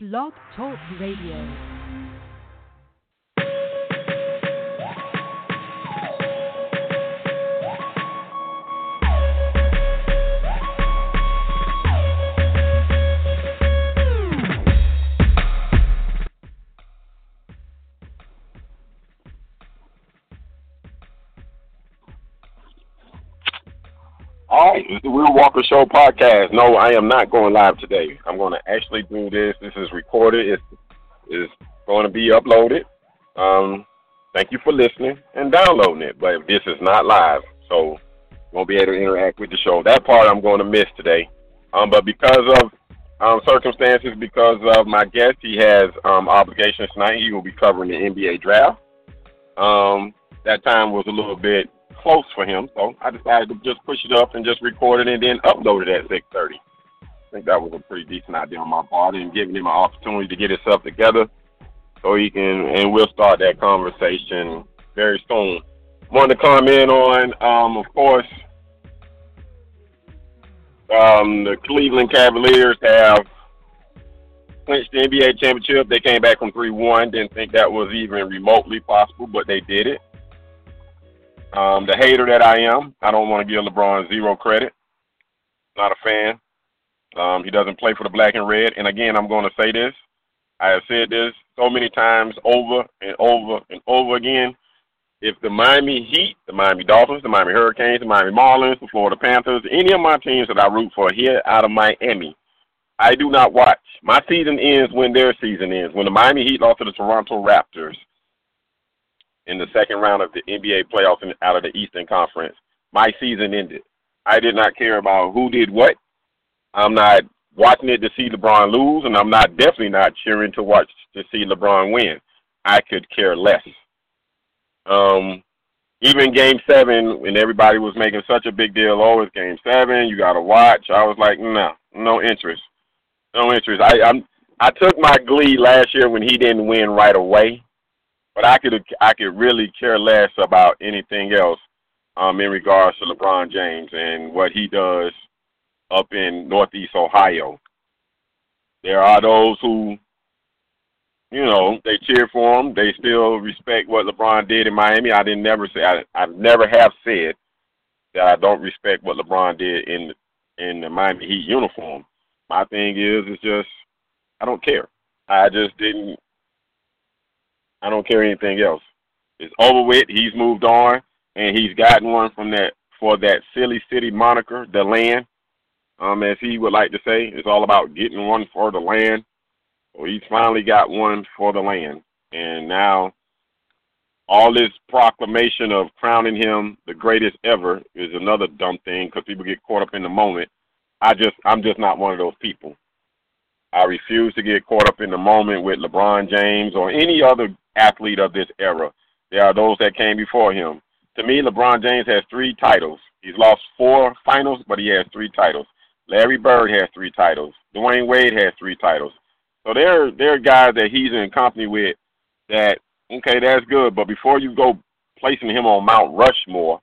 Blog Talk Radio. The Will Walker Show podcast. No, I am not going live today. I'm going to actually do this. This is recorded. It's, it's going to be uploaded. Um, thank you for listening and downloading it. But this is not live, so won't be able to interact with the show. That part I'm going to miss today. Um, but because of um, circumstances, because of my guest, he has um, obligations tonight. He will be covering the NBA draft. Um, that time was a little bit close for him, so I decided to just push it up and just record it and then upload it at 6:30. I think that was a pretty decent idea on my part, and giving him an opportunity to get himself together so he can, and we'll start that conversation very soon. Want to comment on, um, of course, um, the Cleveland Cavaliers have clinched the NBA championship. They came back from 3-1. Didn't think that was even remotely possible, but they did it. Um, the hater that I am, I don't want to give LeBron zero credit. Not a fan. Um, he doesn't play for the black and red. And again, I'm going to say this. I have said this so many times over and over and over again. If the Miami Heat, the Miami Dolphins, the Miami Hurricanes, the Miami Marlins, the Florida Panthers, any of my teams that I root for here out of Miami, I do not watch. My season ends when their season ends. When the Miami Heat lost to the Toronto Raptors, in the second round of the NBA playoffs out of the Eastern Conference, my season ended. I did not care about who did what. I'm not watching it to see LeBron lose, and I'm not definitely not cheering to watch to see LeBron win. I could care less. Um, even Game Seven, when everybody was making such a big deal, oh, Game Seven, you got to watch. I was like, no, no interest, no interest. I I'm, I took my glee last year when he didn't win right away but I could I could really care less about anything else um, in regards to LeBron James and what he does up in Northeast Ohio. There are those who, you know, they cheer for him. They still respect what LeBron did in Miami. I didn't never say I I never have said that I don't respect what LeBron did in in the Miami Heat uniform. My thing is, it's just I don't care. I just didn't I don't care anything else. It's over with. He's moved on, and he's gotten one from that for that silly city moniker, the land. Um, as he would like to say, it's all about getting one for the land. Well, he's finally got one for the land, and now all this proclamation of crowning him the greatest ever is another dumb thing because people get caught up in the moment. I just, I'm just not one of those people. I refuse to get caught up in the moment with LeBron James or any other athlete of this era. There are those that came before him. To me, LeBron James has three titles. He's lost four finals, but he has three titles. Larry Bird has three titles. Dwyane Wade has three titles. So there, there are guys that he's in company with that, okay, that's good. But before you go placing him on Mount Rushmore,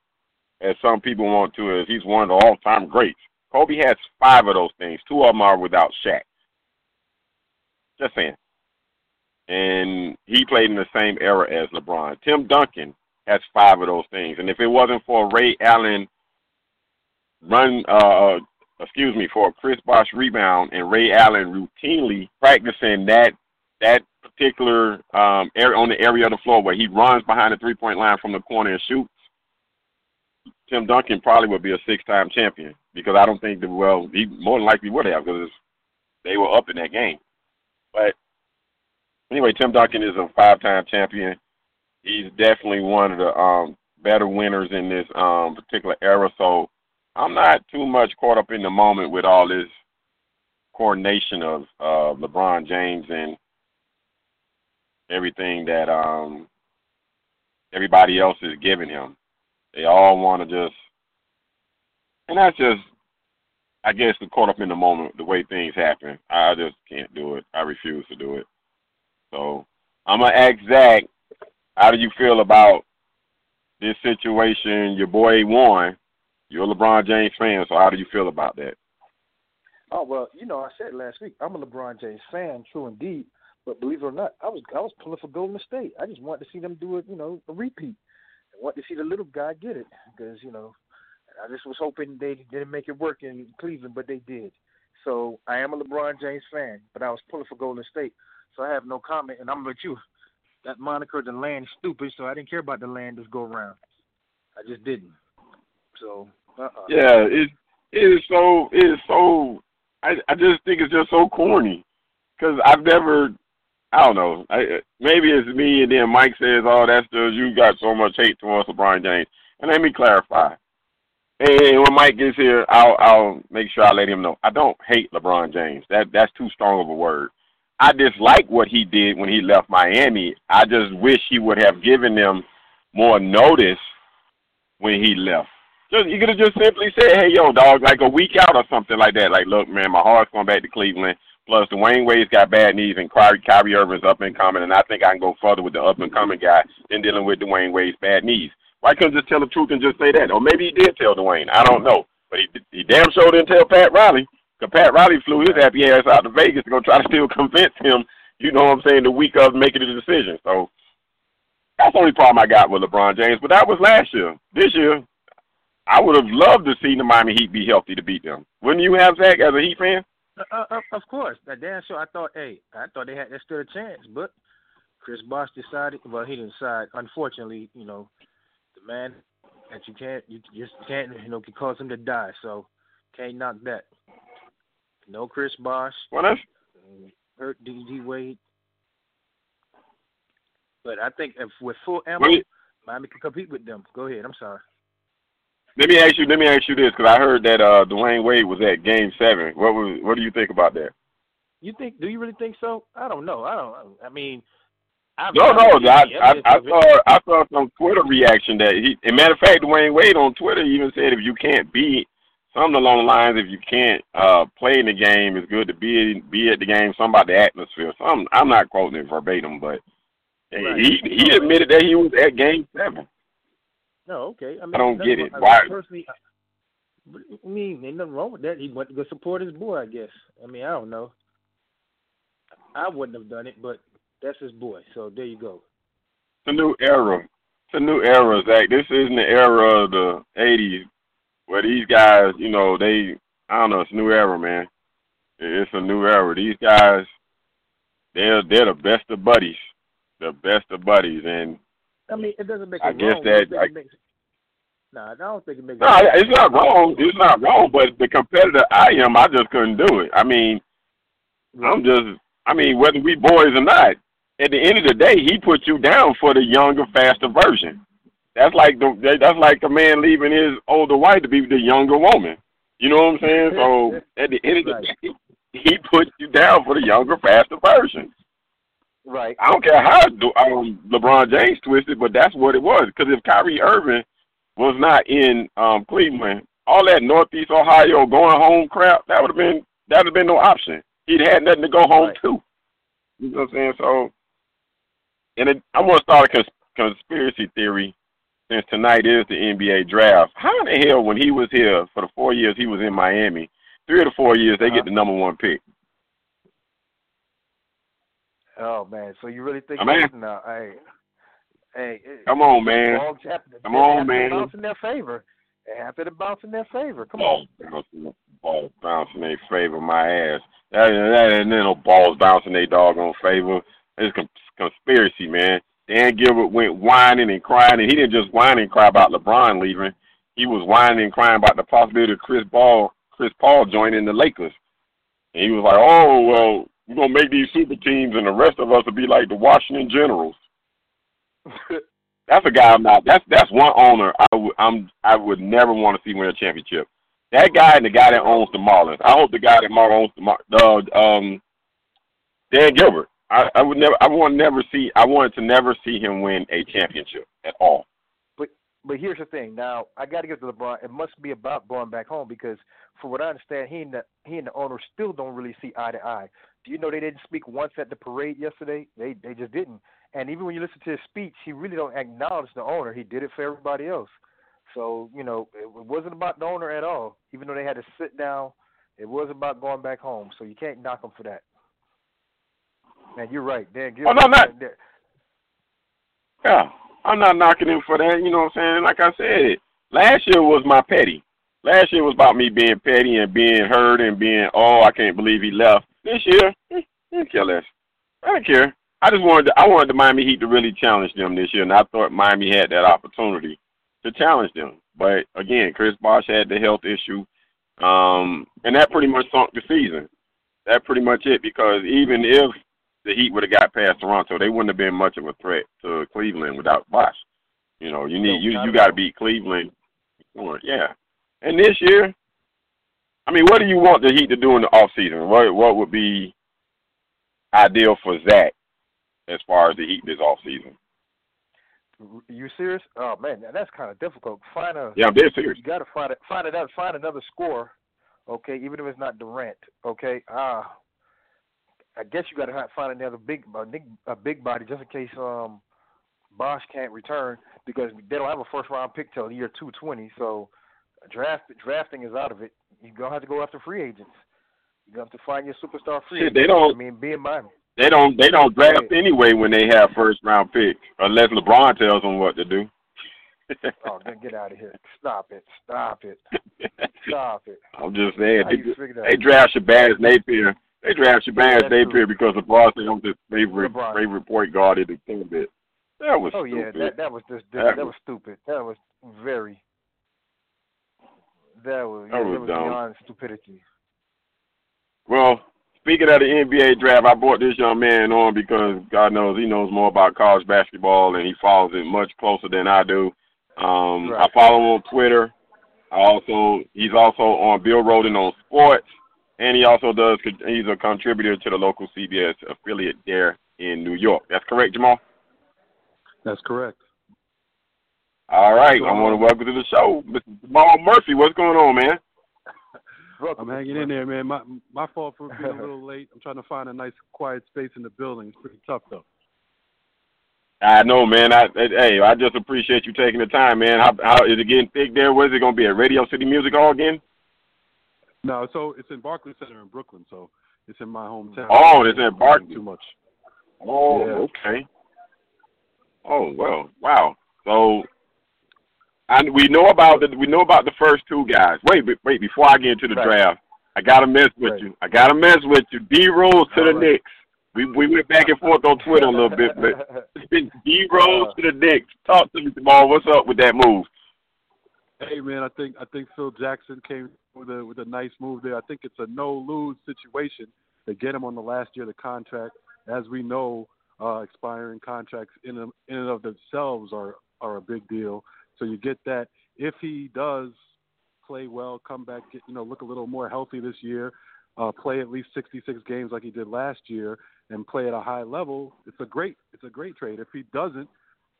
as some people want to, as he's one of the all-time greats. Kobe has five of those things. Two of them are without Shaq. Just saying and he played in the same era as LeBron. Tim Duncan has five of those things, and if it wasn't for Ray Allen run, uh, excuse me, for Chris Bosh rebound and Ray Allen routinely practicing that that particular um, area on the area of the floor where he runs behind the three point line from the corner and shoots, Tim Duncan probably would be a six time champion because I don't think that well he more than likely would have because they were up in that game, but anyway, Tim Duncan is a five-time champion. He's definitely one of the um, better winners in this um, particular era. So I'm not too much caught up in the moment with all this coordination of uh, LeBron James and everything that um, everybody else is giving him. They all want to just, and that's just, I guess, caught up in the moment, the way things happen. I just can't do it. I refuse to do it. So I'm gonna ask Zach, how do you feel about this situation? Your boy won. You're a LeBron James fan, so how do you feel about that? Oh well, you know, I said last week I'm a LeBron James fan, true indeed. But believe it or not, I was I was pulling for Golden State. I just wanted to see them do it, you know, a repeat. I wanted to see the little guy get it because you know, I just was hoping they didn't make it work in Cleveland, but they did. So I am a LeBron James fan, but I was pulling for Golden State, so I have no comment. And I'm with you. That moniker, the land, stupid. So I didn't care about the land this go around. I just didn't. So uh-uh. yeah, it it is so it is so. I I just think it's just so corny because I've never. I don't know. I, maybe it's me, and then Mike says, "Oh, that's just you got so much hate towards LeBron James." And let me clarify. And when Mike gets here, I'll I'll make sure I let him know. I don't hate LeBron James. That that's too strong of a word. I dislike what he did when he left Miami. I just wish he would have given them more notice when he left. Just you could have just simply said, "Hey, yo, dog," like a week out or something like that. Like, look, man, my heart's going back to Cleveland. Plus, Dwyane Wade's got bad knees, and Kyrie, Kyrie Irving's up and coming, and I think I can go further with the up and coming guy than dealing with Dwyane Wade's bad knees. Why couldn't just tell the truth and just say that? Or maybe he did tell Dwyane. I don't know, but he he damn sure didn't tell Pat Riley. Cause Pat Riley flew his happy ass out to Vegas to go try to still convince him. You know what I'm saying? The week of making the decision. So that's the only problem I got with LeBron James. But that was last year. This year, I would have loved to see the Miami Heat be healthy to beat them. Wouldn't you have, Zach, as a Heat fan? Uh, uh, of course, that damn sure. I thought, hey, I thought they had they stood a chance, but Chris Bosh decided. Well, he didn't decide. Unfortunately, you know, the man that you can't, you just can't, you know, can cause him to die. So can't knock that. No Chris Bosh. Well, that's hurt D. Wade. But I think if with full ammo, Wait. Miami can compete with them. Go ahead. I'm sorry. Let me ask you. Let me ask you this, because I heard that uh, Dwyane Wade was at Game Seven. What was? What do you think about that? You think? Do you really think so? I don't know. I don't. I mean, I've No, no. I, I, I it. saw I saw some Twitter reaction that he. As a matter of fact, Dwyane Wade on Twitter even said if you can't be something along the lines, if you can't uh, play in the game, it's good to be be at the game. Something about the atmosphere. Some I'm not quoting it verbatim, but Right. he he admitted that he was at Game Seven. No, okay. I, mean, I don't get it. wrong- Why- Personally, I, you mean, ain't nothing wrong with that. He went to go support his boy, I guess. I mean, I don't know. I wouldn't have done it, but that's his boy. So there you go. It's a new era. It's a new era, Zach. This isn't the era of the '80s where these guys, you know, they. I don't know. It's a new era, man. It's a new era. These guys, they're they're the best of buddies, the best of buddies, and I mean, it doesn't make I it guess wrong. that- I don't think it makes, nah, I don't think it makes. no, it's not wrong. It's not wrong. But the competitor I am, I just couldn't do it. I mean, I'm just. I mean, whether we boys or not, at the end of the day, he put you down for the younger, faster version. That's like the that's like a man leaving his older wife to be the younger woman. You know what I'm saying? So at the end of the Right. day, he put you down for the younger, faster version. right. I don't care how um, LeBron James twisted, but that's what it was. Because if Kyrie Irving was not in um, Cleveland, all that Northeast Ohio going home crap, that would have been that would have been no option. He'd had nothing to go home Right. to. You know what I'm saying? So, and it, I'm gonna start a cons- conspiracy theory since tonight is the NBA draft. How in the hell, when he was here for the four years he was in Miami, three of the four years they Uh-huh. get the number one pick? Oh man, so you really think? I mean- no, hey, hey, Come on, man. Come on, man. Bounce in their favor. They have to bounce in their favor. Come balls on. bouncing, balls bouncing in their favor. My ass. That that ain't no balls bouncing their doggone favor. It's con- conspiracy, man. Dan Gilbert went whining and crying, and he didn't just whine and cry about LeBron leaving. He was whining and crying about the possibility of Chris Paul, Chris Paul joining the Lakers. And he was like, "Oh well, we're gonna make these super teams, and the rest of us will be like the Washington Generals." That's a guy I'm not. That's that's one owner I would I'm I would never want to see win a championship. That guy and the guy that owns the Marlins. I hope the guy that Mar- owns the Mar- the um Dan Gilbert. I, I would never. I want never see. I wanted to never see him win a championship at all. But but here's the thing. Now I got to get to LeBron. It must be about going back home because, for what I understand, he and the he and the owner still don't really see eye to eye. Do you know they didn't speak once at the parade yesterday? They they just didn't. And even when you listen to his speech, he really don't acknowledge the owner. He did it for everybody else. So you know, it, it wasn't about the owner at all. Even though they had to sit down It was about going back home, so you can't knock them for that. Man, you're right. Dan Oh, no, not- Yeah, I'm not knocking him for that. You know what I'm saying? Like I said, last year was my petty. Last year was about me being petty and being hurt and being, oh, I can't believe he left. This year, eh, eh, care less. I don't care. I just wanted, to, I wanted the Miami Heat to really challenge them this year, and I thought Miami had that opportunity to challenge them. But again, Chris Bosh had the health issue, um, and that pretty much sunk the season. That pretty much it because even if the Heat would have got past Toronto, they wouldn't have been much of a threat to Cleveland without Bosh. You know, you need you you got to beat Cleveland. Yeah, and this year, I mean, what do you want the Heat to do in the off season? What what would be ideal for Zach as far as the Heat this off season? You serious? Oh man, that's kind of difficult. Find a Yeah, I'm dead serious. you got to find it. Find another. Find another score. Okay, even if it's not Durant. Okay. Ah, I guess you got to find another big, a big, a big body just in case um Bosh can't return because they don't have a first round pick till the year 220. So draft drafting is out of it. You're gonna have to go after free agents. You have to find your superstar free Shit, agent. they don't- I mean, being Miami. They don't they don't draft Yeah. anyway when they have first round picks unless LeBron tells them what to do. Oh, then get out of here! Stop it! Stop it! Stop it! I'm just saying How they, you figure that? they draft Shabazz Napier. They draft Shabazz Napier because LeBron said I'm his favorite LeBron. favorite point guard in the bit. That was Oh yeah, that that was just that, That that was- was stupid. That was very. That was That yeah, was was beyond stupidity. Well, speaking of the NBA draft, I brought this young man on because God knows he knows more about college basketball and he follows it much closer than I do. Um, Right. I follow him on Twitter. I also he's also on Bill Rhoden on Sports, and he also does he's a contributor to the local CBS affiliate there in New York. That's correct, Jamal. That's correct. All right, I want to welcome to the show, Mr. Jamal Murphy. What's going on, man? I'm hanging in there, man. My my fault for being a little late. I'm trying to find a nice quiet space in the building. It's pretty tough though. I know, man. I hey, I just appreciate you taking the time, man. How, how is it getting thick there? Where's it gonna be at Radio City Music Hall again? No, so it's in Barclays Center in Brooklyn, so it's in my hometown. Oh, it's in Barclays. Too much. Oh, Yeah. okay. Oh well, wow. So, and we know about the we know about the first two guys. Wait, wait, before I get into the Right. draft, I gotta mess with Right. you. I gotta mess with you. D Rose to All the right. Knicks. We we went back and forth on Twitter a little bit, but it's been D Rose to the Knicks. Talk to me, Jamal. What's up with that move? Hey man, I think I think Phil Jackson came with a with a nice move there. I think it's a no lose situation to get him on the last year of the contract. As we know, uh, expiring contracts in in and of themselves are are a big deal. So you get that. If he does play well, come back, get, you know, look a little more healthy this year, uh, play at least 66 games like he did last year, and play at a high level, it's a great it's a great trade. If he doesn't,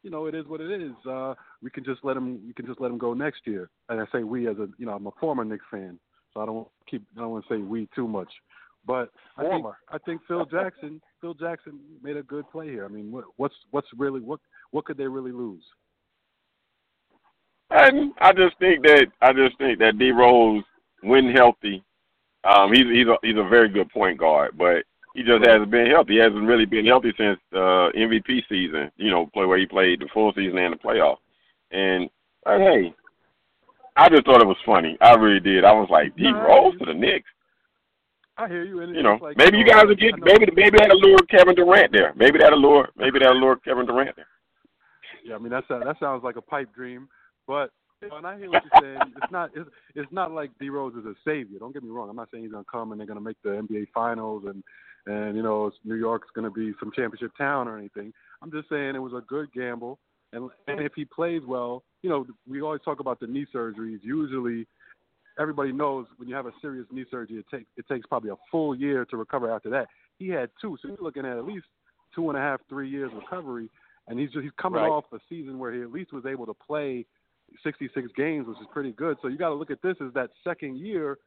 you know, it is what it is. Uh, we can just let him. We can just let him go next year. And I say we as a, you know, I'm a former Knicks fan, so I don't keep. I don't want to say we too much. But I think Former. I think Phil Jackson, Phil Jackson made a good play here. I mean, what, what's what's really what what could they really lose? And I just think that I just think that D Rose, when healthy, um, he's he's a he's a very good point guard, but he just hasn't been healthy. He hasn't really been healthy since uh, MVP season. You know, play where he played the full season and the playoff. And uh, hey, I just thought it was funny. I really did. I was like, D No, Rose to the Knicks. I hear you. And You know, like, maybe you guys I- will get I maybe maybe that'll lure Kevin Durant there. Maybe that'll lure maybe that'll lure Kevin Durant there. Yeah, I mean that's a, that sounds like a pipe dream, but you know, and I hear what you're saying. It's not it's, it's not like D Rose is a savior. Don't get me wrong. I'm not saying he's gonna come and they're gonna make the NBA Finals and and you know New York's gonna be some championship town or anything. I'm just saying it was a good gamble, and and if he plays well, you know we always talk about the knee surgeries. Usually, everybody knows when you have a serious knee surgery, it takes it takes probably a full year to recover after that. He had two, so you're looking at at least two and a half, three years recovery and he's just, he's coming Right. off a season where he at least was able to play 66 games, which is pretty good. So you got to look at this as that second year.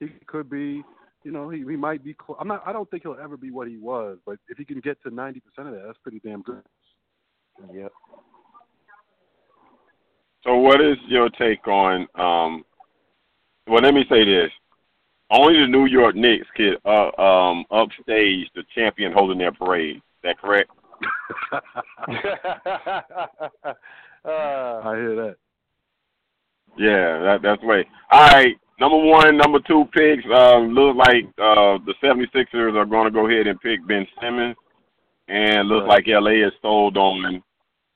He could be, you know, he, he might be. Cl- I'm not. I don't think he'll ever be what he was, but if he can get to 90 percent of that, that's pretty damn good. Yep. So, what is your take on? Um, well, let me say this: only the New York Knicks could uh, um, upstage the champion holding their parade. Is that correct? uh, I hear that. Yeah, that, that's the way. All right, number one, number two picks. Um, look like uh, the 76ers are going to go ahead and pick Ben Simmons, and looks Right. like LA is sold on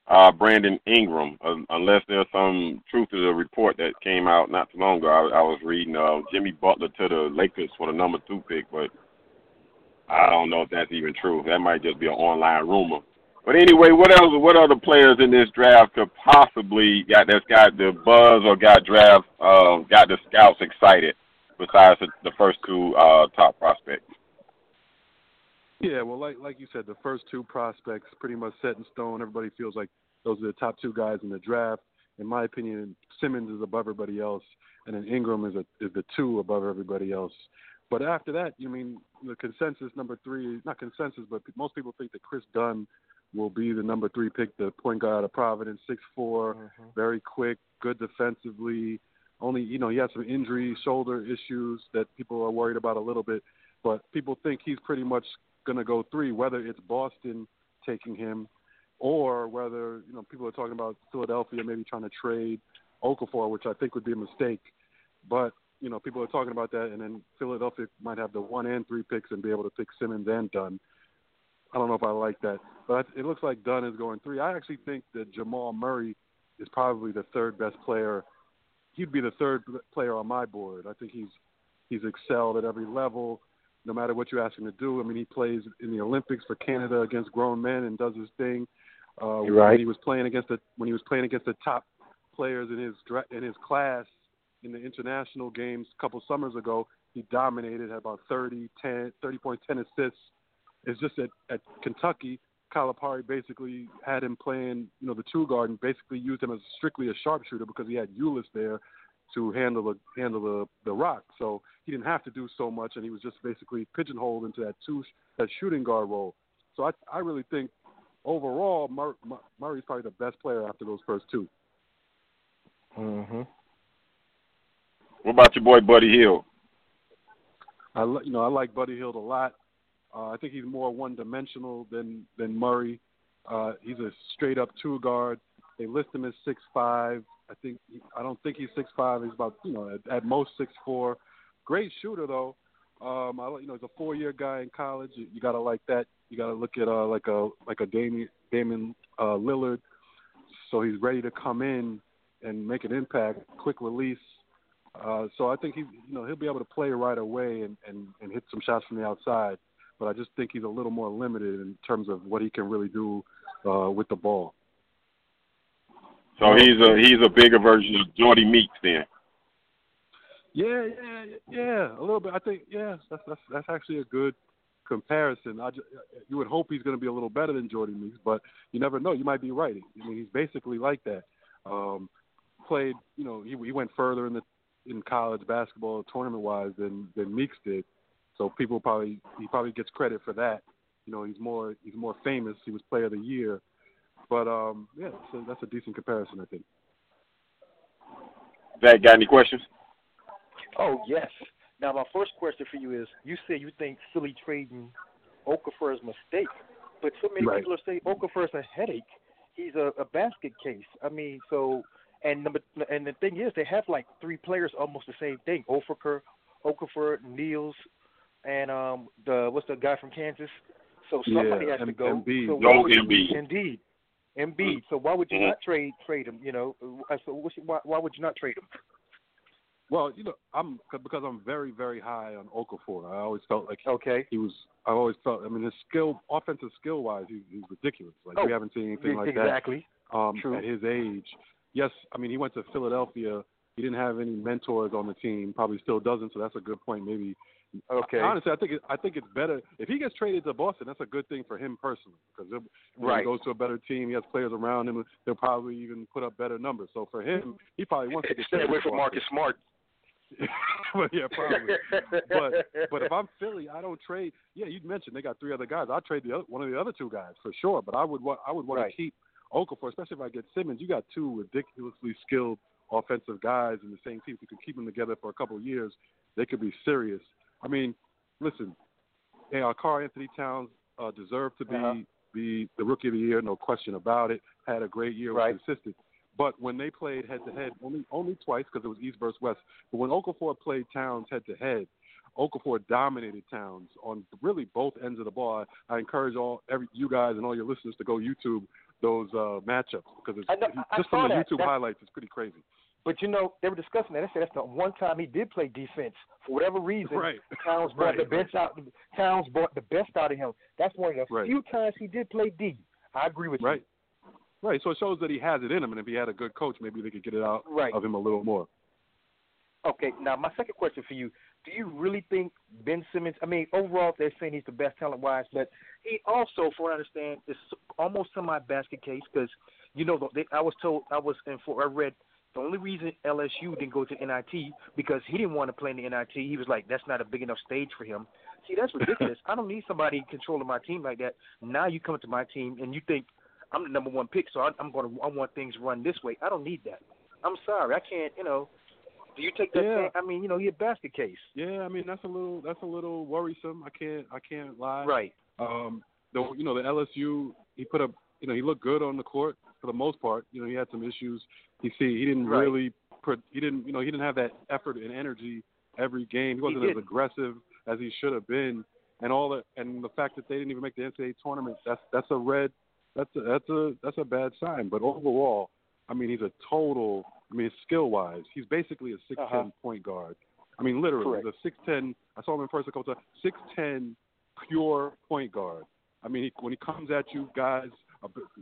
uh, Brandon Ingram, uh, unless there's some truth to the report that came out not too long ago. I, I was reading uh, Jimmy Butler to the Lakers for the number two pick, but I don't know if that's even true. That might just be an online rumor. But anyway, what else? What other players in this draft could possibly got that's got the buzz or got draft uh, got the scouts excited besides the, the first two uh, top prospects? Yeah, well, like like you said, the first two prospects pretty much set in stone. Everybody feels like those are the top two guys in the draft. In my opinion, Simmons is above everybody else, and then Ingram is a, is the two above everybody else. But after that, you mean the consensus number three, not consensus, but most people think that Kris Dunn will be the number three pick, the point guard of Providence, six four, mhm. very quick, good defensively. Only you know he had some injury, shoulder issues that people are worried about a little bit, but people think he's pretty much going to go three, whether it's Boston taking him or whether you know people are talking about Philadelphia maybe trying to trade Okafor, which I think would be a mistake. But you know people are talking about that, and then Philadelphia might have the one and three picks and be able to pick Simmons and Dunn. I don't know if I like that, but it looks like Dunn is going three. I actually think that Jamal Murray is probably the third best player. He'd be the third player on my board. I think he's he's excelled at every level, no matter what you ask him to do. I mean, he plays in the Olympics for Canada against grown men and does his thing. Uh, You're right. When he was playing against the when he was playing against the top players in his in his class in the international games a couple summers ago, he dominated, had about 30, 10, 30 points, 10 assists. It's just at, at Kentucky, Calipari basically had him playing, you know, the two guard and basically used him as strictly a sharpshooter because he had Ulis there to handle the handle the the rock. So he didn't have to do so much, and he was just basically pigeonholed into that two that shooting guard role. So I I really think overall Mur- Mur- Murray's probably the best player after those first two. Mhm. What about your boy Buddy Hield? I you know I like Buddy Hield a lot. Uh, I think he's more one dimensional than than Murray. Uh, he's a straight up two guard. They list him as six five. I think I don't think he's six five. He's about you know at, at most six four. Great shooter though. Um, I you know he's a four year guy in college. You, you gotta like that. You gotta look at uh like a like a Damien Damon uh, Lillard. So he's ready to come in and make an impact, quick release. Uh, so I think he, you know, he'll be able to play right away and, and, and hit some shots from the outside. But I just think he's a little more limited in terms of what he can really do uh, with the ball. So he's a he's a bigger version of Jodie Meeks then. Yeah, yeah, yeah, a little bit. I think, yeah, that's that's that's actually a good comparison. I just, you would hope he's going to be a little better than Jodie Meeks, but you never know. You might be right. I mean, he's basically like that. Um, played, you know, he he went further in the in college basketball tournament wise than than Meeks did. So people probably he probably gets credit for that. You know, he's more he's more famous. He was Player of the Year, but um, yeah, so that's a decent comparison, I think. Zach, got any questions? Oh yes. Now my first question for you is: You say you think silly trading Okafor is a mistake, but so many Right. people are saying Okafor is a headache. He's a, a basket case. I mean, so and number and the thing is, they have like three players almost the same thing: Okafor, Okafor, Niels, and um the what's the guy from Kansas? So somebody Yeah, has to go. Embiid. So No why would Embiid. Indeed. Embiid. So why would you Mhm. not trade trade him? You know, Uh, so why why would you not trade him? Well, you know, I'm because I'm very, very high on Okafor. I always felt like Okay. he was. I always felt. I mean, his skill, offensive skill wise, he's, he's ridiculous. Like Oh, we haven't seen anything like exactly. that um, True. at his age. Yes, I mean he went to Philadelphia. He didn't have any mentors on the team. Probably still doesn't. So that's a good point. Maybe. Okay. Honestly, I think it, I think it's better if he gets traded to Boston. That's a good thing for him personally because if Right. he goes to a better team, he has players around him. They'll probably even put up better numbers. So for him, he probably wants to get Stay away from Marcus Smart. well, yeah, probably. but but if I'm Philly, I don't trade. Yeah, you mentioned they got three other guys. I trade the other, one of the other two guys for sure. But I would want I would want Right. to keep Okafor, especially if I get Simmons. You got two ridiculously skilled offensive guys in the same team. If you can keep them together for a couple of years, they could be serious. I mean, listen, hey, uh, Karl Anthony Towns uh, deserved to be Uh-huh. be the rookie of the year, no question about it. Had a great year, was Right. consistent. But when they played head to head, only only twice because it was East versus West. But when Okafor played Towns head to head, Okafor dominated Towns on really both ends of the ball. I, encourage all every you guys and all your listeners to go YouTube those uh, matchups because it's, know- just from the that. YouTube That- highlights, it's pretty crazy. But you know, they were discussing that. They said that's the one time he did play defense for whatever reason. Right. Towns brought Right, the best out. Towns brought the best out of him. That's one of the Right. few times he did play D. I agree with you. Right. Right. So it shows that he has it in him, and if he had a good coach, maybe they could get it out Right. of him a little more. Okay, now my second question for you: Do you really think Ben Simmons? I mean, overall, they're saying he's the best talent wise, but he also, for what I understand, is almost semi basket case because you know they, I was told I was in for I read the only reason LSU didn't go to NIT because he didn't want to play in the NIT. He was like, that's not a big enough stage for him. See, that's ridiculous. I don't need somebody controlling my team like that. Now you come to my team and you think I'm the number one pick, so I, I'm going to I want things run this way. I don't need that. I'm sorry, I can't. You know, do you take that? Yeah. chance? I mean, you know, you're basket case. Yeah, I mean that's a little that's a little worrisome. I can't I can't lie. Right. Um, the you know the LSU he put up you know he looked good on the court for the most part. You know he had some issues. You see he didn't Right. really put he didn't you know he didn't have that effort and energy every game. He wasn't as aggressive as he should have been. And all the and the fact that they didn't even make the NCAA tournament that's that's a red that's a that's a that's a bad sign. But overall, I mean he's a total. I mean skill wise, he's basically a six ten Uh-huh. point guard. I mean literally Correct. he's a six ten. I saw him in person a couple times. Six ten pure point guard. I mean, he, when he comes at you, guys,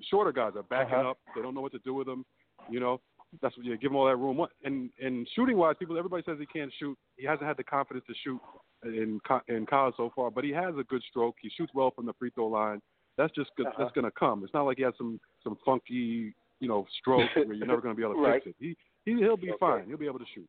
shorter guys are backing Uh-huh. up. They don't know what to do with him. You know, that's what you give him all that room. What- And and shooting wise, people, everybody says he can't shoot. He hasn't had the confidence to shoot in co- in college so far, but he has a good stroke. He shoots well from the free throw line. That's just good. Uh-huh. That's going to come. It's not like he has some some funky, you know, stroke where you're never going to be able to Right. fix it. He he he'll be Okay. fine. He'll be able to shoot.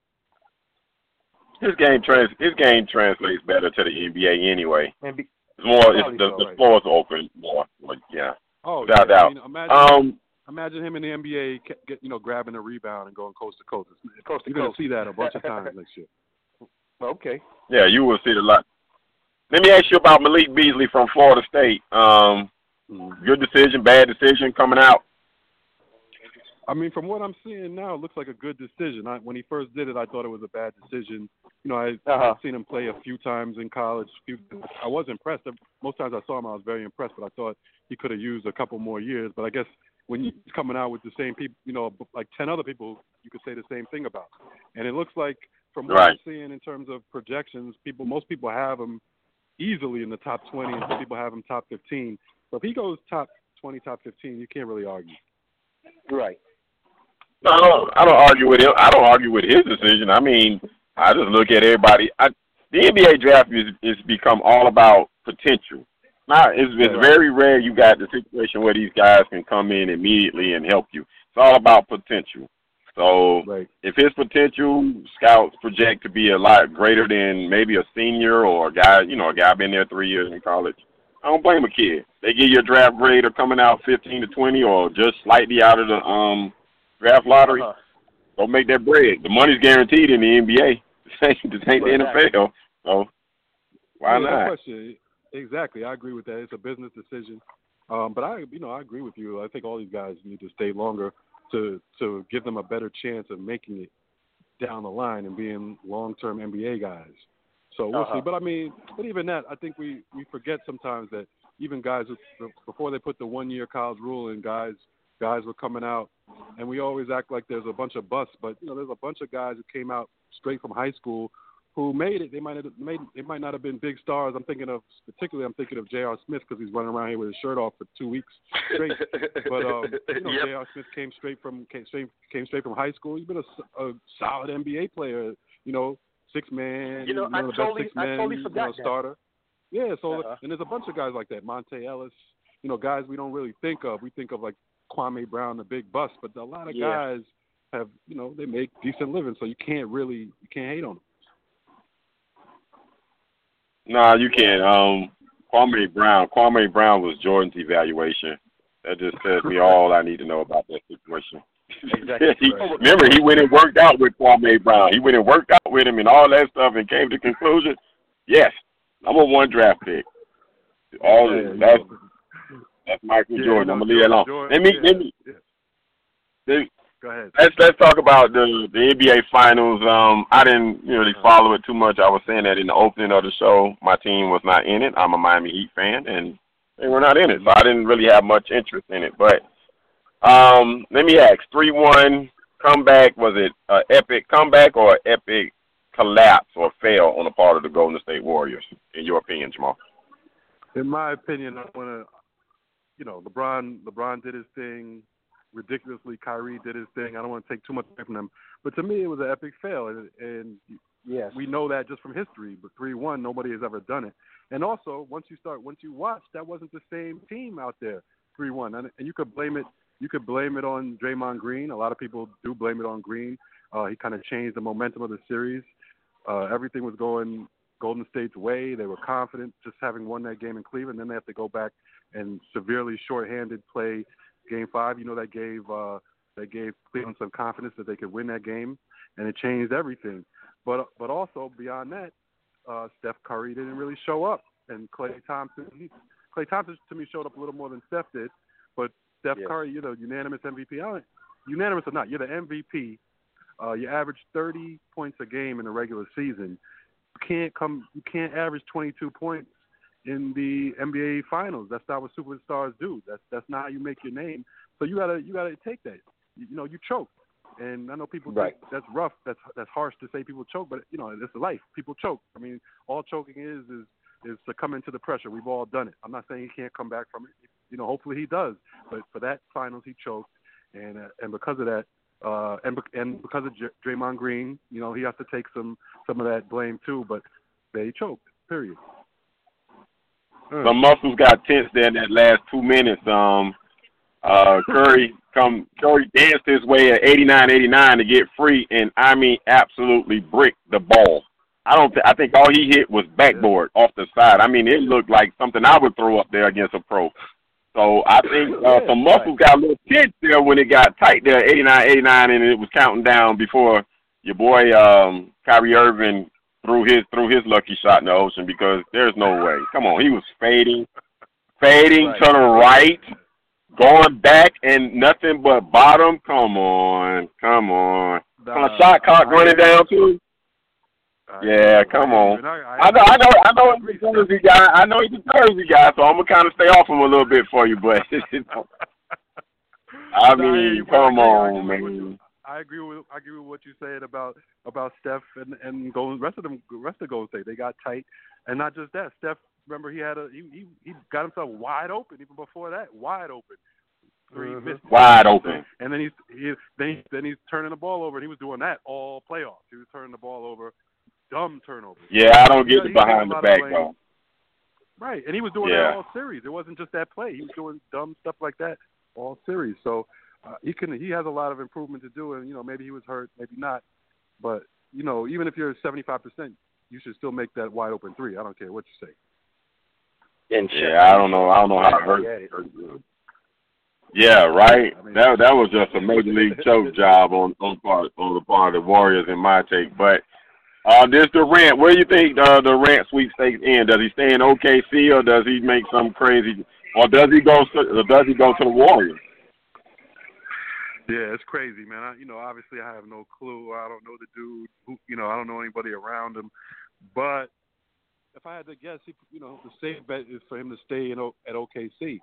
His game trans his game translates better to the NBA anyway. And be, It's more it's the, so, the right. floor is open more. Like yeah. Oh, Without yeah. doubt. I mean, imagine, Um imagine him in the NBA, ca- get, you know, grabbing a rebound and going coast to coast. Coast to You're going to see that a bunch of times next year. okay. yeah, you will see the lot. Let me ask you about Malik Beasley from Florida State. Um good decision, bad decision coming out. I mean, from what I'm seeing now, it looks like a good decision. I, when he first did it, I thought it was a bad decision. You know, I, Uh-huh. I've seen him play a few times in college. Few, I was impressed. Most times I saw him, I was very impressed. But I thought he could have used a couple more years. But I guess when he's coming out with the same people, you know, like ten other people, you could say the same thing about. And it looks like, from what I'm seeing in terms of projections, people, most people have him easily in the top 20, and some people have him top 15. So if he goes top 20, top 15, you can't really argue. Right. No, I don't, I don't argue with him. I don't argue with his decision. I mean, I just look at everybody. I, the NBA draft is is become all about potential. Now, it's, it's Right. very rare you got the situation where these guys can come in immediately and help you. It's all about potential. So Right. if his potential scouts project to be a lot greater than maybe a senior or a guy, you know, a guy been there three years in college, I don't blame a kid. They give you a draft grade or coming out fifteen to twenty or just slightly out of the um draft lottery. Uh-huh. Go make that bread. The money's guaranteed in the NBA. This ain't, this ain't the NFL. So why yeah, No not? question. Exactly. I agree with that. It's a business decision. Um, but I, you know, I agree with you. I think all these guys need to stay longer to to give them a better chance of making it down the line and being long-term NBA guys. So we'll Uh-huh. see. But I mean, but even that, I think we we forget sometimes that even guys who- before they put the one-year college rule in, guys guys were coming out, and we always act like there's a bunch of busts, but you know, there's a bunch of guys who came out straight from high school who made it. They might have made. It might not have been big stars. I'm thinking of particularly. I'm thinking of J.R. Smith because he's running around here with his shirt off for two weeks straight. But um, you know, Yep. J.R. Smith came straight from came straight came straight from high school. He's been a, a solid NBA player. You know, six man. You know, one I of the totally- best six I totally you forgot know, that. starter. Yeah. So Uh-huh. and there's a bunch of guys like that. Monta Ellis. You know, guys we don't really think of. We think of like Kwame Brown, the big bust, but a lot of Yeah. guys have you know they make decent living, so you can't really you can't hate on them. Nah, you can't. Um, Kwame Brown. Kwame Brown was Jordan's evaluation. That just tells me all I need to know about that situation. Exactly. he, right. remember, he went and worked out with Kwame Brown. He went and worked out with him and all that stuff, and came to the conclusion, yes, number one draft pick. All Yeah, that's that's Michael Yeah, Jordan. I'm gonna leave it alone. Jordan- let me yeah, let me let- Go ahead. let's let's talk about the the NBA finals. Um, I didn't really follow it too much. I was saying that in the opening of the show, my team was not in it. I'm a Miami Heat fan, and they were not in it, so I didn't really have much interest in it. But um, let me ask: three one comeback was it an epic comeback or an epic collapse or fail on the part of the Golden State Warriors? In your opinion, Jamal? in my opinion, I want to, you know, LeBron. LeBron did his thing. Ridiculously, Kyrie did his thing. I don't want to take too much away from them, but to me, it was an epic fail, and, and Yes. we know that just from history. But three one, nobody has ever done it. And also, once you start, once you watch, that wasn't the same team out there. Three one, and, and you could blame it. You could blame it on Draymond Green. A lot of people do blame it on Green. Uh, he kind of changed the momentum of the series. Uh, everything was going Golden State's way. They were confident just having won that game in Cleveland. Then they have to go back and severely shorthanded play Game Five. You know that gave uh, that gave Cleveland some confidence that they could win that game, and it changed everything. But but also beyond that, uh, Steph Curry didn't really show up, and Klay Thompson. He, Klay Thompson to me showed up a little more than Steph did, but Steph Yeah. Curry, you know, unanimous MVP. I don't, unanimous or not, you're the MVP. Uh, you average 30 points a game in the regular season. You can't come. You can't average 22 points in the NBA Finals. That's not what superstars do. That's that's not how you make your name. So you gotta you gotta take that. You, you know, you choke. And I know people Right. think that's rough. That's that's harsh to say people choke, but you know it's life. People choke. I mean, all choking is is is succumbing to the pressure. We've all done it. I'm not saying he can't come back from it. You know, hopefully he does. But for that finals, he choked, and uh, and because of that, uh, and bec- and because of J- Draymond Green, you know, he has to take some some of that blame too. But they choked. Period. Some muscles got tense there in that last two minutes. Um, uh, Curry come Curry danced his way at 89-89 to get free, and I mean absolutely bricked the ball. I don't. Th- I think all he hit was backboard off the side. I mean, it looked like something I would throw up there against a pro. So I think uh, some muscles got a little tense there when it got tight there, 89-89, and it was counting down before your boy um, Kyrie Irving threw his threw his lucky shot in the ocean because there's no way. Come on, he was fading, fading Right. to the right, going back and nothing but bottom. Come on, come on. Come on, shot clock running down too. Yeah, come on. I know, I know, I know he's a Jersey guy. I know he's a Jersey guy, so I'm gonna kind of stay off him a little bit for you. But you know, I mean, come on, man. I agree with I agree with what you said about about Steph and and Golden rest of them rest of Golden State. They got tight, and not just that. Steph, remember he had a he he, he got himself wide open even before that, wide open. 3 Mhm. missed it. Wide open. And then he's he, then he, then he's turning the ball over, and he was doing that all playoffs. He was turning the ball over, dumb turnovers. Yeah, I don't get Yeah, the behind the lot back though. Right, and he was doing Yeah. that all series. It wasn't just that play. He was doing dumb stuff like that all series. So uh, he can he has a lot of improvement to do, and you know maybe he was hurt, maybe not, but you know even if you're 75 percent, you should still make that wide open three. I don't care what you say. And Yeah, I don't know. I don't know how hurt. Yeah, Yeah, right. I mean- That that was just a major league choke job on on part on the part of the Warriors in my take. But uh this Durant. Where do you think uh, the Durant sweepstakes end? Does he stay in OKC or does he make some crazy or does he go or does he go to the Warriors? Yeah, it's crazy, man. I, you know, obviously I have no clue. I don't know the dude. Who, you know, I don't know anybody around him. But if I had to guess, he, you know, the safe bet is for him to stay in o, at OKC.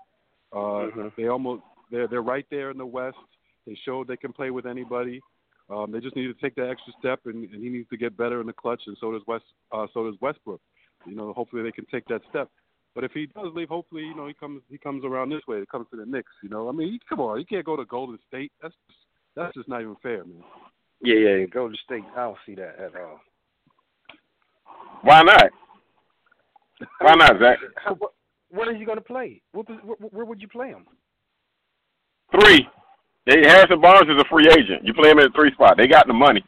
Uh, Mhm. They almost they're they're right there in the West. They showed they can play with anybody. Um, they just need to take that extra step, and, and he needs to get better in the clutch, and so does West. Uh, so does Westbrook. You know, hopefully they can take that step. But if he does leave, hopefully you know he comes he comes around this way. It comes to the Knicks. You know, I mean, he, come on, he can't go to Golden State. That's just, that's just not even fair, man. yeah, yeah. Golden State. I don't see that at all. Why not? Why not, Zach? How, what, what are you going to play? What, pos- where, where would you play him? Three. They Harrison Barnes is a free agent. You play him at the three spot. They got the money.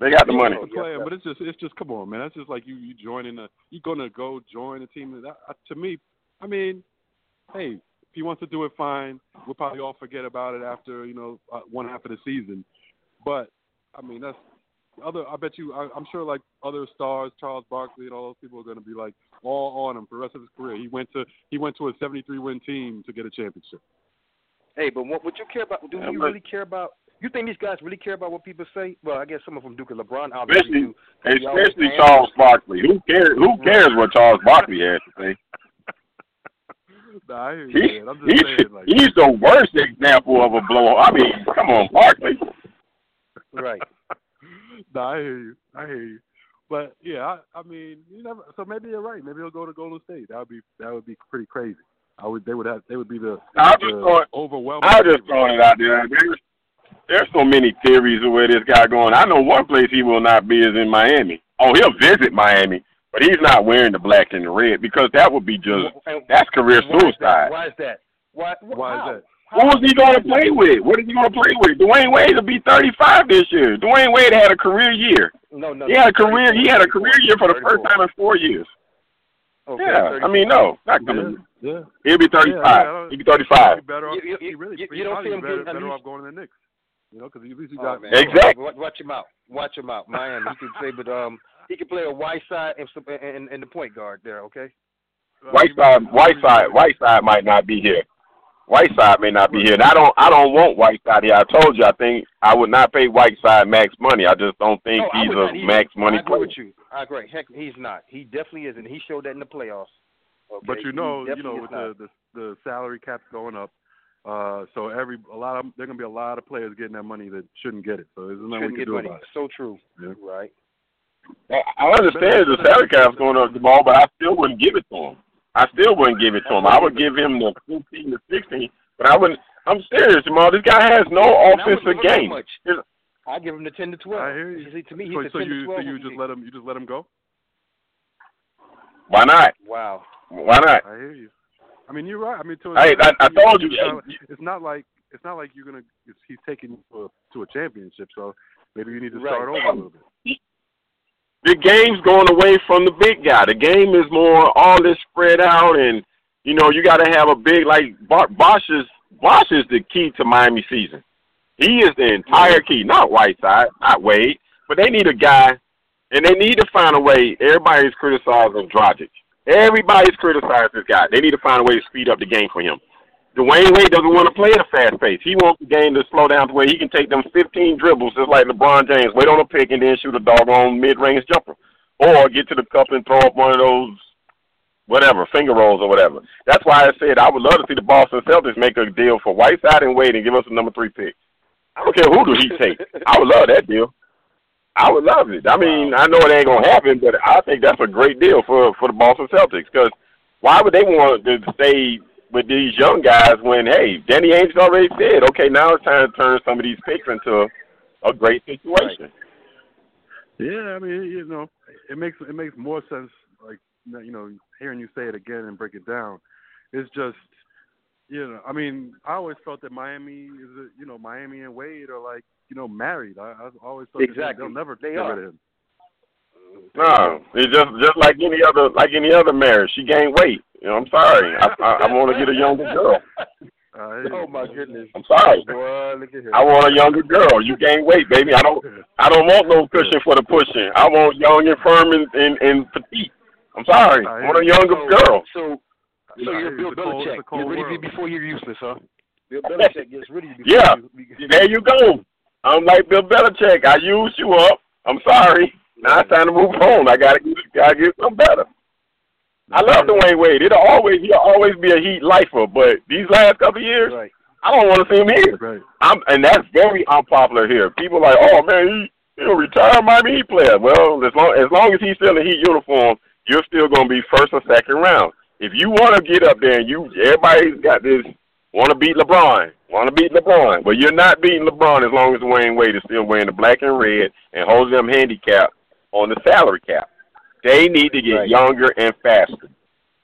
They got the money. to play him, but it's just it's just come on, man. That's just like you you joining a you gonna go join a team. That, uh, to me, I mean, hey, if he wants to do it, fine. We'll probably all forget about it after you know uh, one half of the season. But I mean, that's other. I bet you. I, I'm sure like other stars, Charles Barkley and all those people are going to be like all on him for the rest of his career. He went to he went to a 73 win team to get a championship. Hey, but what would you care about? Do Yeah, you but- really care about? You think these guys really care about what people say? Well, I guess some of them do. Cause LeBron obviously Especially, do. Especially. Charles Barkley. Who cares? Who cares what Charles Barkley has to say? Nah, I hear you, he, I'm just he's, saying, like, he's the worst example of a blow. I mean, come on, Barkley. Right. nah, I hear you. I hear you. But yeah, I, I mean, you never. So maybe you're right. Maybe he'll go to Golden State. That would be that would be pretty crazy. I would. They would have. They would be the, I'll just the it- overwhelming. I'll just throwing it out there. There's so many theories of where this guy going. I know one place he will not be is in Miami. Oh, he'll visit Miami, but he's not wearing the black and the red because that would be just And that's career why is that? suicide. Why is that? Why? Why is how? that? Who is he going to play with? What is he going to play with? Dwyane Wade will be 35 this year. Dwyane Wade had a career year. No, no. He had a career. He had a career year for the first time in four years. Okay, Yeah, I mean, no, not Yeah, gonna. yeah. He'll be 35. Yeah, yeah, He'll be 35. Be better off. You- you- he really, you- you don't see him better, better off going to the Knicks. You know, because at least he Oh, got man. Exactly. Watch, watch him out. Watch him out. Miami. He could play, but um, he could play a Whiteside and some- and, and the point guard there. Okay. Whiteside, white side, Whiteside might not be here. Whiteside may not be here. And I don't, I don't want Whiteside here. I told you, I think I would not pay Whiteside max money. I just don't think No, he's a either. max money I agree player. with you. I agree. Heck, he's not. He definitely isn't. He showed that in the playoffs. Okay? But you know, you know, with the, the the salary caps going up, uh, so every a lot of there gonna be a lot of players getting that money that shouldn't get it. So there's nothing shouldn't we get can do money. about it. So true. Yeah. Right. I I understand the salary cap's going up the ball, but I still wouldn't give it to him. I still wouldn't give it to him. I would give him the 15 to 16, but I wouldn't. I'm serious, Jamal. This guy has no And I offensive give him that game. I give him the ten to twelve. I hear you. See, to me, he's So, a so ten you to so you just let him you just let him go? Why not? Wow. Why not? I hear you. I mean, you're right. I mean, to I- I told you, It's not, hey, it's not like it's not like you're gonna. He's taking you to a, to a championship, so maybe you need to Right. start over a little bit. the game's going away from the big guy. The game is more all this spread out, and you know you got to have a big like Bosh is Bosh is the key to Miami season. He is the entire key, not Whiteside, not Wade, but they need a guy, and they need to find a way. Everybody's criticizing Dragic. Everybody's criticizing this guy. They need to find a way to speed up the game for him. Dwyane Wade doesn't want to play at a fast pace. He wants the game to slow down to where he can take them 15 dribbles just like LeBron James, wait on a pick and then shoot a doggone mid-range jumper. Or get to the cup and throw up one of those, whatever, finger rolls or whatever. That's why I said I would love to see the Boston Celtics make a deal for Whiteside and Wade and give us a number three pick. I don't care who do he take. I would love that deal. I would love it. I mean, I know it ain't gonna happen, but I think that's a great deal for for the Boston Celtics. Because why would they want to stay with these young guys when, hey, Danny Ainge already said, okay, now it's time to turn some of these picks into a great situation. Yeah, I mean, you know, it makes it makes more sense. Like you know, hearing you say it again and break it down, it's just, you know, I mean, I always felt that Miami is, a, you know, Miami and Wade are like, you know, married. I, I always thought that Exactly. they'll never They get are. rid of him. No, it's just just like any other like any other marriage. She gained weight. You know, I'm sorry. I I, I want to get a younger girl. Uh, Oh my goodness. I'm sorry. Boy, look at here. I want a younger girl. You gain weight, baby. I don't. I don't want no cushion for the pushing. I want young and firm and and, and petite. I'm sorry. I want a younger girl. So, so you're Bill it's a cold- Belichick. cold You're ready world. before you're useless, huh? Bill Belichick gets rid of. Yeah. you- There you go. I'm like Bill Belichick. I used you up. I'm sorry. Now it's time to move on. I gotta get gotta get something better. I love Dwyane Wade. It'll always he'll always be a Heat lifer, but these last couple of years, Right. I don't want to see him here. Right. I'm, and that's very unpopular here. People are like, oh man, he he'll retire Miami Heat player. Well, as long as long as he's still in Heat uniform, you're still gonna be first or second round. If you want to get up there and you, everybody's got this, want to beat LeBron, want to beat LeBron, but you're not beating LeBron as long as Wayne Wade is still wearing the black and red and holding them handicap on the salary cap. They need to get Right. younger and faster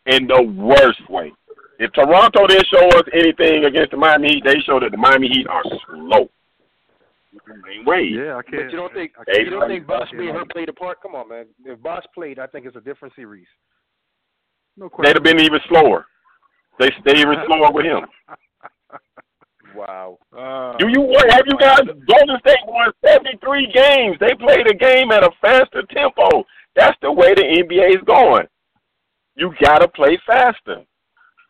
in the worst way. If Toronto didn't show us anything against the Miami Heat, they showed that the Miami Heat are slow. Dwyane Wade. Yeah, I can't. But you don't think I you don't think Bosh I being her played a part? Come on, man. If Bosh played, I think it's a different series. No They'd have been even slower. They stay even slower with him. Wow. Uh, Do you what have you guys Golden State won seventy three games. They played a game at a faster tempo. That's the way the NBA is going. You gotta play faster.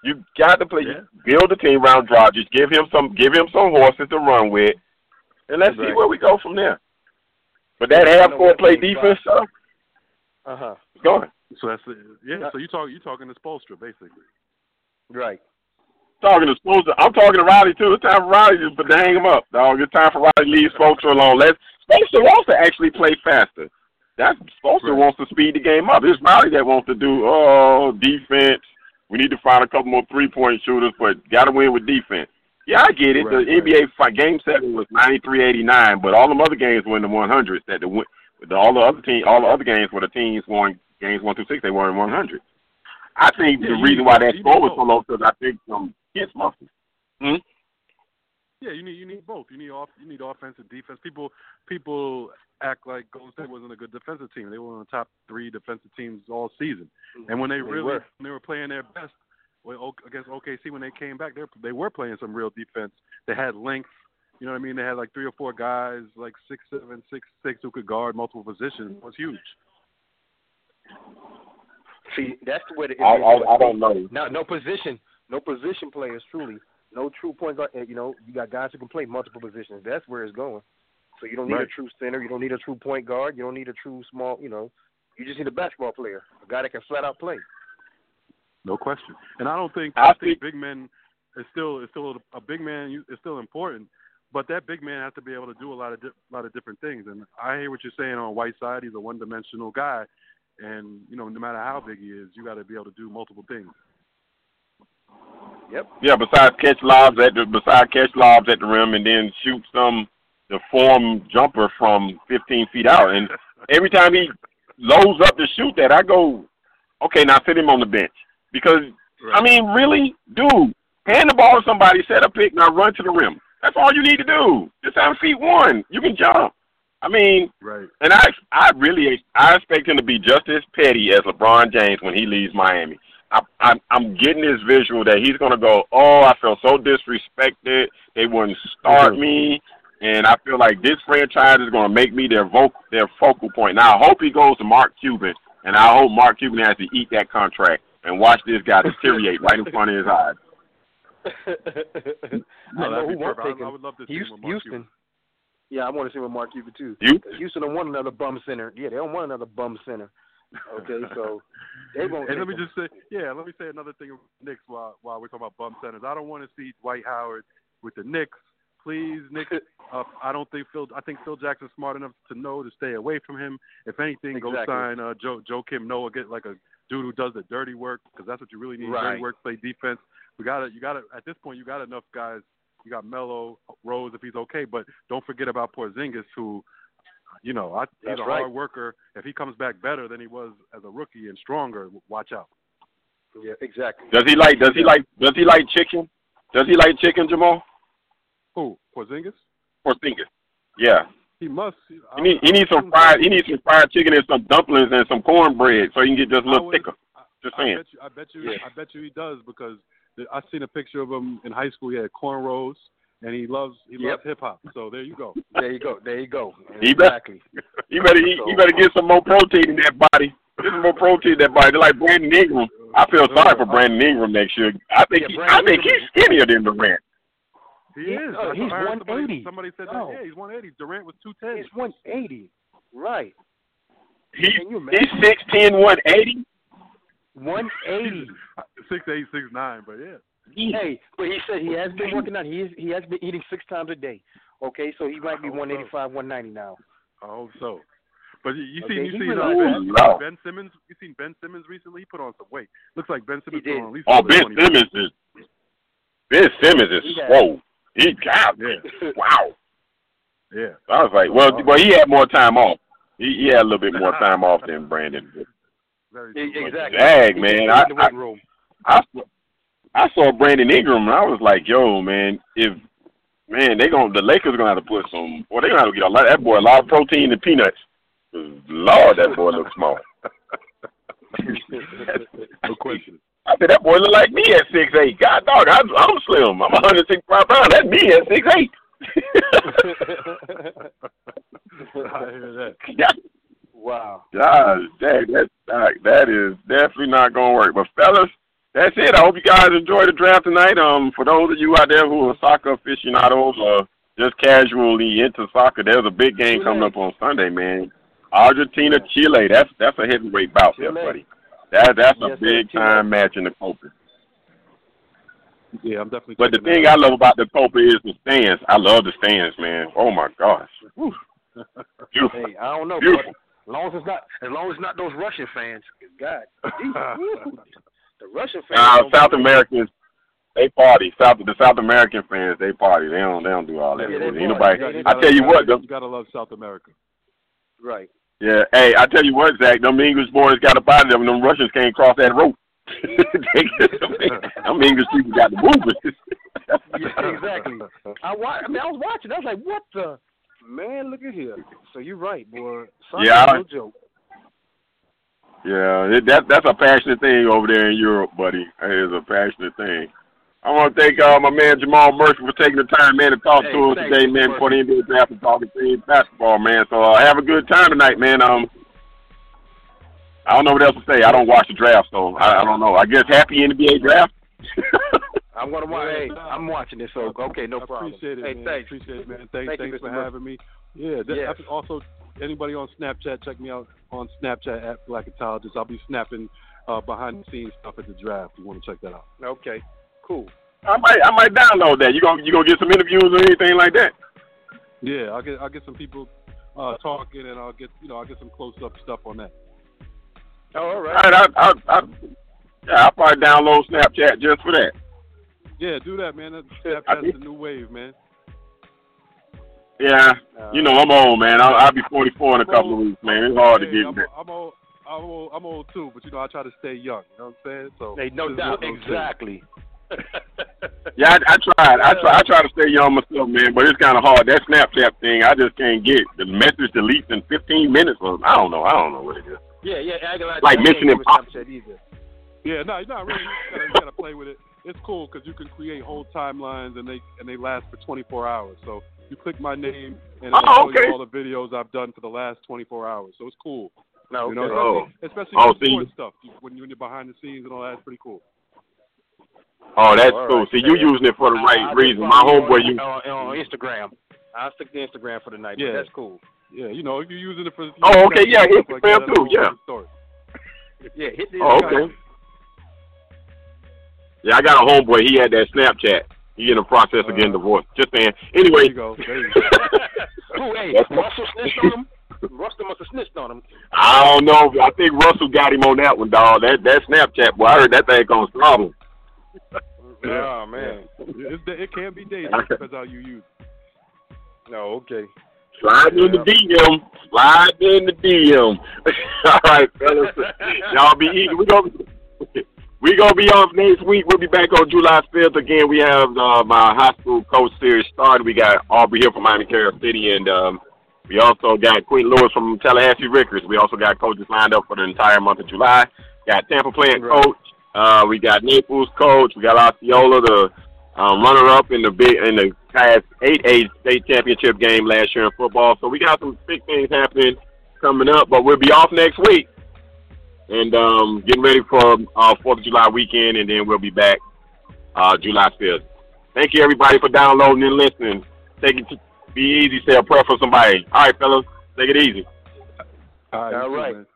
You got to play Yeah. build a team around Dragic, give him some give him some horses to run with, and let's see where we go from there. But that half court play defense stuff, Uh huh. going. So that's the, yeah. So you talk you talking to Spoelstra basically. Right. Talking to Spoelstra. I'm talking to Riley too. It's time for Riley to but to hang him up, dog. It's time for Riley to leave Spoelstra alone. Let's Spoelstra wants to actually play faster. That's Spoelstra Right. wants to speed the game up. It's Riley that wants to do oh defense. We need to find a couple more three point shooters, but got to win with defense. Yeah, I get it. Right, the right. NBA game seven was ninety three eighty nine, but all the other games were in the one hundreds. That the the, all the other team, all the other games where the teams won games one through six, they were in one hundred. I think Yeah, the reason why both. that score was so both. low because I think some hits muscles. Yeah, you need you need both. You need off you need offense and defense. People people act like Golden State wasn't a good defensive team. They were one of the top three defensive teams all season. And when they, They really were. when they were playing their best when, O- against OKC when they came back, they were, they were playing some real defense. They had length. You know what I mean? They had like three or four guys, like six seven, six six, who could guard multiple positions. It was huge. See, that's the way I, I, I don't know. No, no position, no position players. Truly, no true point guard. You know, you got guys who can play multiple positions. That's where it's going. So you don't need Right. a true center. You don't need a true point guard. You don't need a true small. You know, you just need a basketball player, a guy that can flat out play. No question. And I don't think I I, think think- big men is still is still a big man is still important, but that big man has to be able to do a lot of di- lot of different things. And I hear what you're saying on Whiteside. He's a one dimensional guy, and you know no matter how big he is, you got to be able to do multiple things. Yep. Yeah, besides catch lobs at the besides catch lobs at the rim and then shoot some the form jumper from 15 feet out. And every time he loads up to shoot that, I go, okay, now sit him on the bench because I mean, really, dude, hand the ball to somebody, set a pick, now run to the rim. That's all you need to do. Just have feet one. You can jump. I mean, Right. and I I really I expect him to be just as petty as LeBron James when he leaves Miami. I, I'm I'm getting this visual that he's gonna go, oh, I feel so disrespected. They wouldn't start Mhm. me, and I feel like this franchise is gonna make me their vocal their focal point. Now I hope he goes to Mark Cuban, and I hope Mark Cuban has to eat that contract and watch this guy deteriorate right in front of his eyes. I No, know who be won't. I- take him. I would love to see him Houston. with Mark Houston. Yeah, I want to see with Mark Cuban too. You? Houston don't want another bum center. Yeah, they don't want another bum center. Okay, so they won't. And let me him. just say, yeah, let me say another thing Knicks while while we're talking about bum centers. I don't want to see Dwight Howard with the Knicks. Please, Knicks. Uh, I don't think Phil. I think Phil Jackson's smart enough to know to stay away from him. If anything, go sign uh, Joe Joakim Noah. Get like a dude who does the dirty work because that's what you really need. Right. Dirty work, play defense. We got to You got to At this point, you got enough guys. You got Melo, Rose if he's okay, but don't forget about Porzingis, who, you know, I, he's That's a right. hard worker. If he comes back better than he was as a rookie and stronger, watch out. Yeah, exactly. Does he like? Does he like? Does he like chicken? Does he like chicken, Jamal? Who? Porzingis? Or thinking? Yeah. He must. He need he needs some fried he needs some fried chicken and some dumplings and some cornbread so he can get just a little would- thicker. Just I saying. bet you. I bet you. Yeah. I bet you he does because the, I seen a picture of him in high school. He had cornrows, and he loves he Yep. loves hip hop. So there you go. There you go. There you go. Exactly. You better eat, you better get some more protein in that body. Get some more protein in that body. They're like Brandon Ingram. I feel sorry for Brandon Ingram next year. I think Yeah, he, I think Ingram- he's skinnier than Durant. He He- is. oh, That's he's what I heard somebody, 180. somebody said that. Oh. Yeah, he's 180. Durant was 210. He's 180. Right. He, Can you imagine? he's six ten, one eighty. 180. Six eight, six nine. But yeah. Hey, but he said he has been working out. He is, he has been eating six times a day. Okay, so he might be I so. 185, 190 now. I hope so. But you, you Okay, seen you he seen uh, ben, no. Ben Simmons? You seen Ben Simmons recently? He put on some weight. Looks like Ben Simmons He put on at least Oh, Ben 20 Simmons is Ben Simmons is He got- swole. He got Yeah, wow. yeah. I was like, well, well, he had more time off. He, he had a little bit more time off than Brandon. Very true. Exactly. Dag, man, can I- in the weight room. I saw, I saw Brandon Ingram and I was like, yo, man, if man, they gonna the Lakers gonna have to put some boy, they gonna have to get a lot that boy a lot of protein and peanuts. Lord, that boy looks small. no question. I said that boy look like me at six eight. God dog, I, I'm slim. I'm 165 pounds. That's me at six eight. I hear that. yeah. Wow. God, dang, that that that is definitely not gonna work. But fellas, that's it. I hope you guys enjoy the draft tonight. Um, for those of you out there who are soccer aficionados or just casually into soccer, there's a big game coming up on Sunday, man. Argentina, Chile. That's that's a heavyweight bout there, buddy. That that's a Yes, big Chile. time match in the Copa. Yeah, I'm definitely. But the thing that I love about the Copa is the stands. I love the stands, man. Oh my gosh. Beautiful. Hey, I don't know, Beautiful. but as long as it's not, as long as it's not those Russian fans, God, geez, the Russian fans. Uh, South Americans, they party. South the South American fans, they party. They don't they don't do all that. Yeah, they Ain't party. nobody. They- they I tell you what, though. you gotta love South America. Right. yeah. Hey, I tell you what, Zach. Them English boys got to body them. Them Russians can't cross that rope. They- them English people got the movement. Yeah, exactly. I wa- I mean, I was watching. I was like, what the man? Look at here. So you're right, boy. Soccer's Yeah, no joke. Yeah, it, that that's a passionate thing over there in Europe, buddy. It is a passionate thing. I want to thank uh, my man Jamal Murphy for taking the time, man, to talk Hey, to us today, Mr. man, Murphy. before the NBA draft and talking to basketball, man. So uh, have a good time tonight, man. Um, I don't know what else to say. I don't watch the draft, so I, I don't know. I guess happy NBA draft. I'm gonna watch. Hey. I'm watching this. So okay, no I problem. appreciate it, hey, man. thanks. Appreciate it, man. Thanks, Thank you, thanks Mr. for Murphy. having me. Yeah, th- Yes. Also anybody on Snapchat, check me out on Snapchat at Black Intelligence. I'll be snapping uh, behind the scenes stuff at the draft. You want to check that out? Okay, cool. I might I might download that. You gonna you gonna get some interviews or anything like that? Yeah, I'll get I'll get some people uh, talking, and I'll get you know I'll get some close up stuff on that. Oh, all All right. right, I, I, I, yeah, I'll probably download Snapchat just for that. Yeah, do that, man. That- I Snapchat's think- the new wave, man. Yeah, Uh, you know I'm old, man. I'll, I'll be 44 in a couple of weeks, man. It's hard to get I'm. I'm old. I'm old. I'm old too, but you know I try to stay young. You know what I'm saying? So Hey, no this doubt. one of those things. Exactly. Yeah, I, I tried. I try. I try to stay young myself, man, but it's kind of hard. That Snapchat thing, I just can't get the message deletes in 15 minutes. Or I don't know. I don't know what it is. Yeah, yeah. I ain't Like I Mission ain't with Impossible. Snapchat either. Yeah, no, not really. You gotta, you gotta play with it. It's cool because you can create whole timelines and they and they last for 24 hours. So you click my name and it'll Oh, show you all the videos I've done for the last 24 hours. So it's cool. No, You know, okay. Oh. especially, Oh, especially oh, see. sports stuff. When you're behind the scenes and all that's pretty cool. Oh, that's all cool. right. See, you using it for the right I'll reason. just My follow you homeboy, you. on, on Instagram. I'll stick to Instagram for the night. but Yeah. that's cool. Yeah, you know, if you're using it for. Oh, oh, okay, yeah, stuff like Instagram that, too, yeah. Yeah, hit the Oh, Instagram. okay. Yeah, I got a homeboy. He had that Snapchat. He in the process of getting Uh, divorced. Just saying. There Anyway, you go. There you go. Who, hey, That's- Russell snitched on him? Russell must have snitched on him. I don't know. I think Russell got him on that one, dog. That that Snapchat boy. I heard that thing on problem. Oh, man. It's, it can be dangerous depends how you use. it. No, okay. Slide in the DM. Slide in the DM. All right, fellas. Y'all be eating. We gonna we gonna be off next week. We'll be back on July fifth again. We have uh, my high school coach series started. We got Aubrey here from Miami Carol City, and um, we also got Queen Lewis from Tallahassee Rickards. We also got coaches lined up for the entire month of July. Got Tampa playing Right. coach. Uh, we got Naples coach. We got Osceola, the um, runner up in the big in the past eight A state championship game last year in football. So we got some big things happening coming up, but we'll be off next week and um, getting ready for uh Fourth of July weekend, and then we'll be back uh, July fifth. Thank you everybody for downloading and listening. Take it be easy. Say a prayer for somebody. All right, fellas, take it easy. All right. All you too, right. man.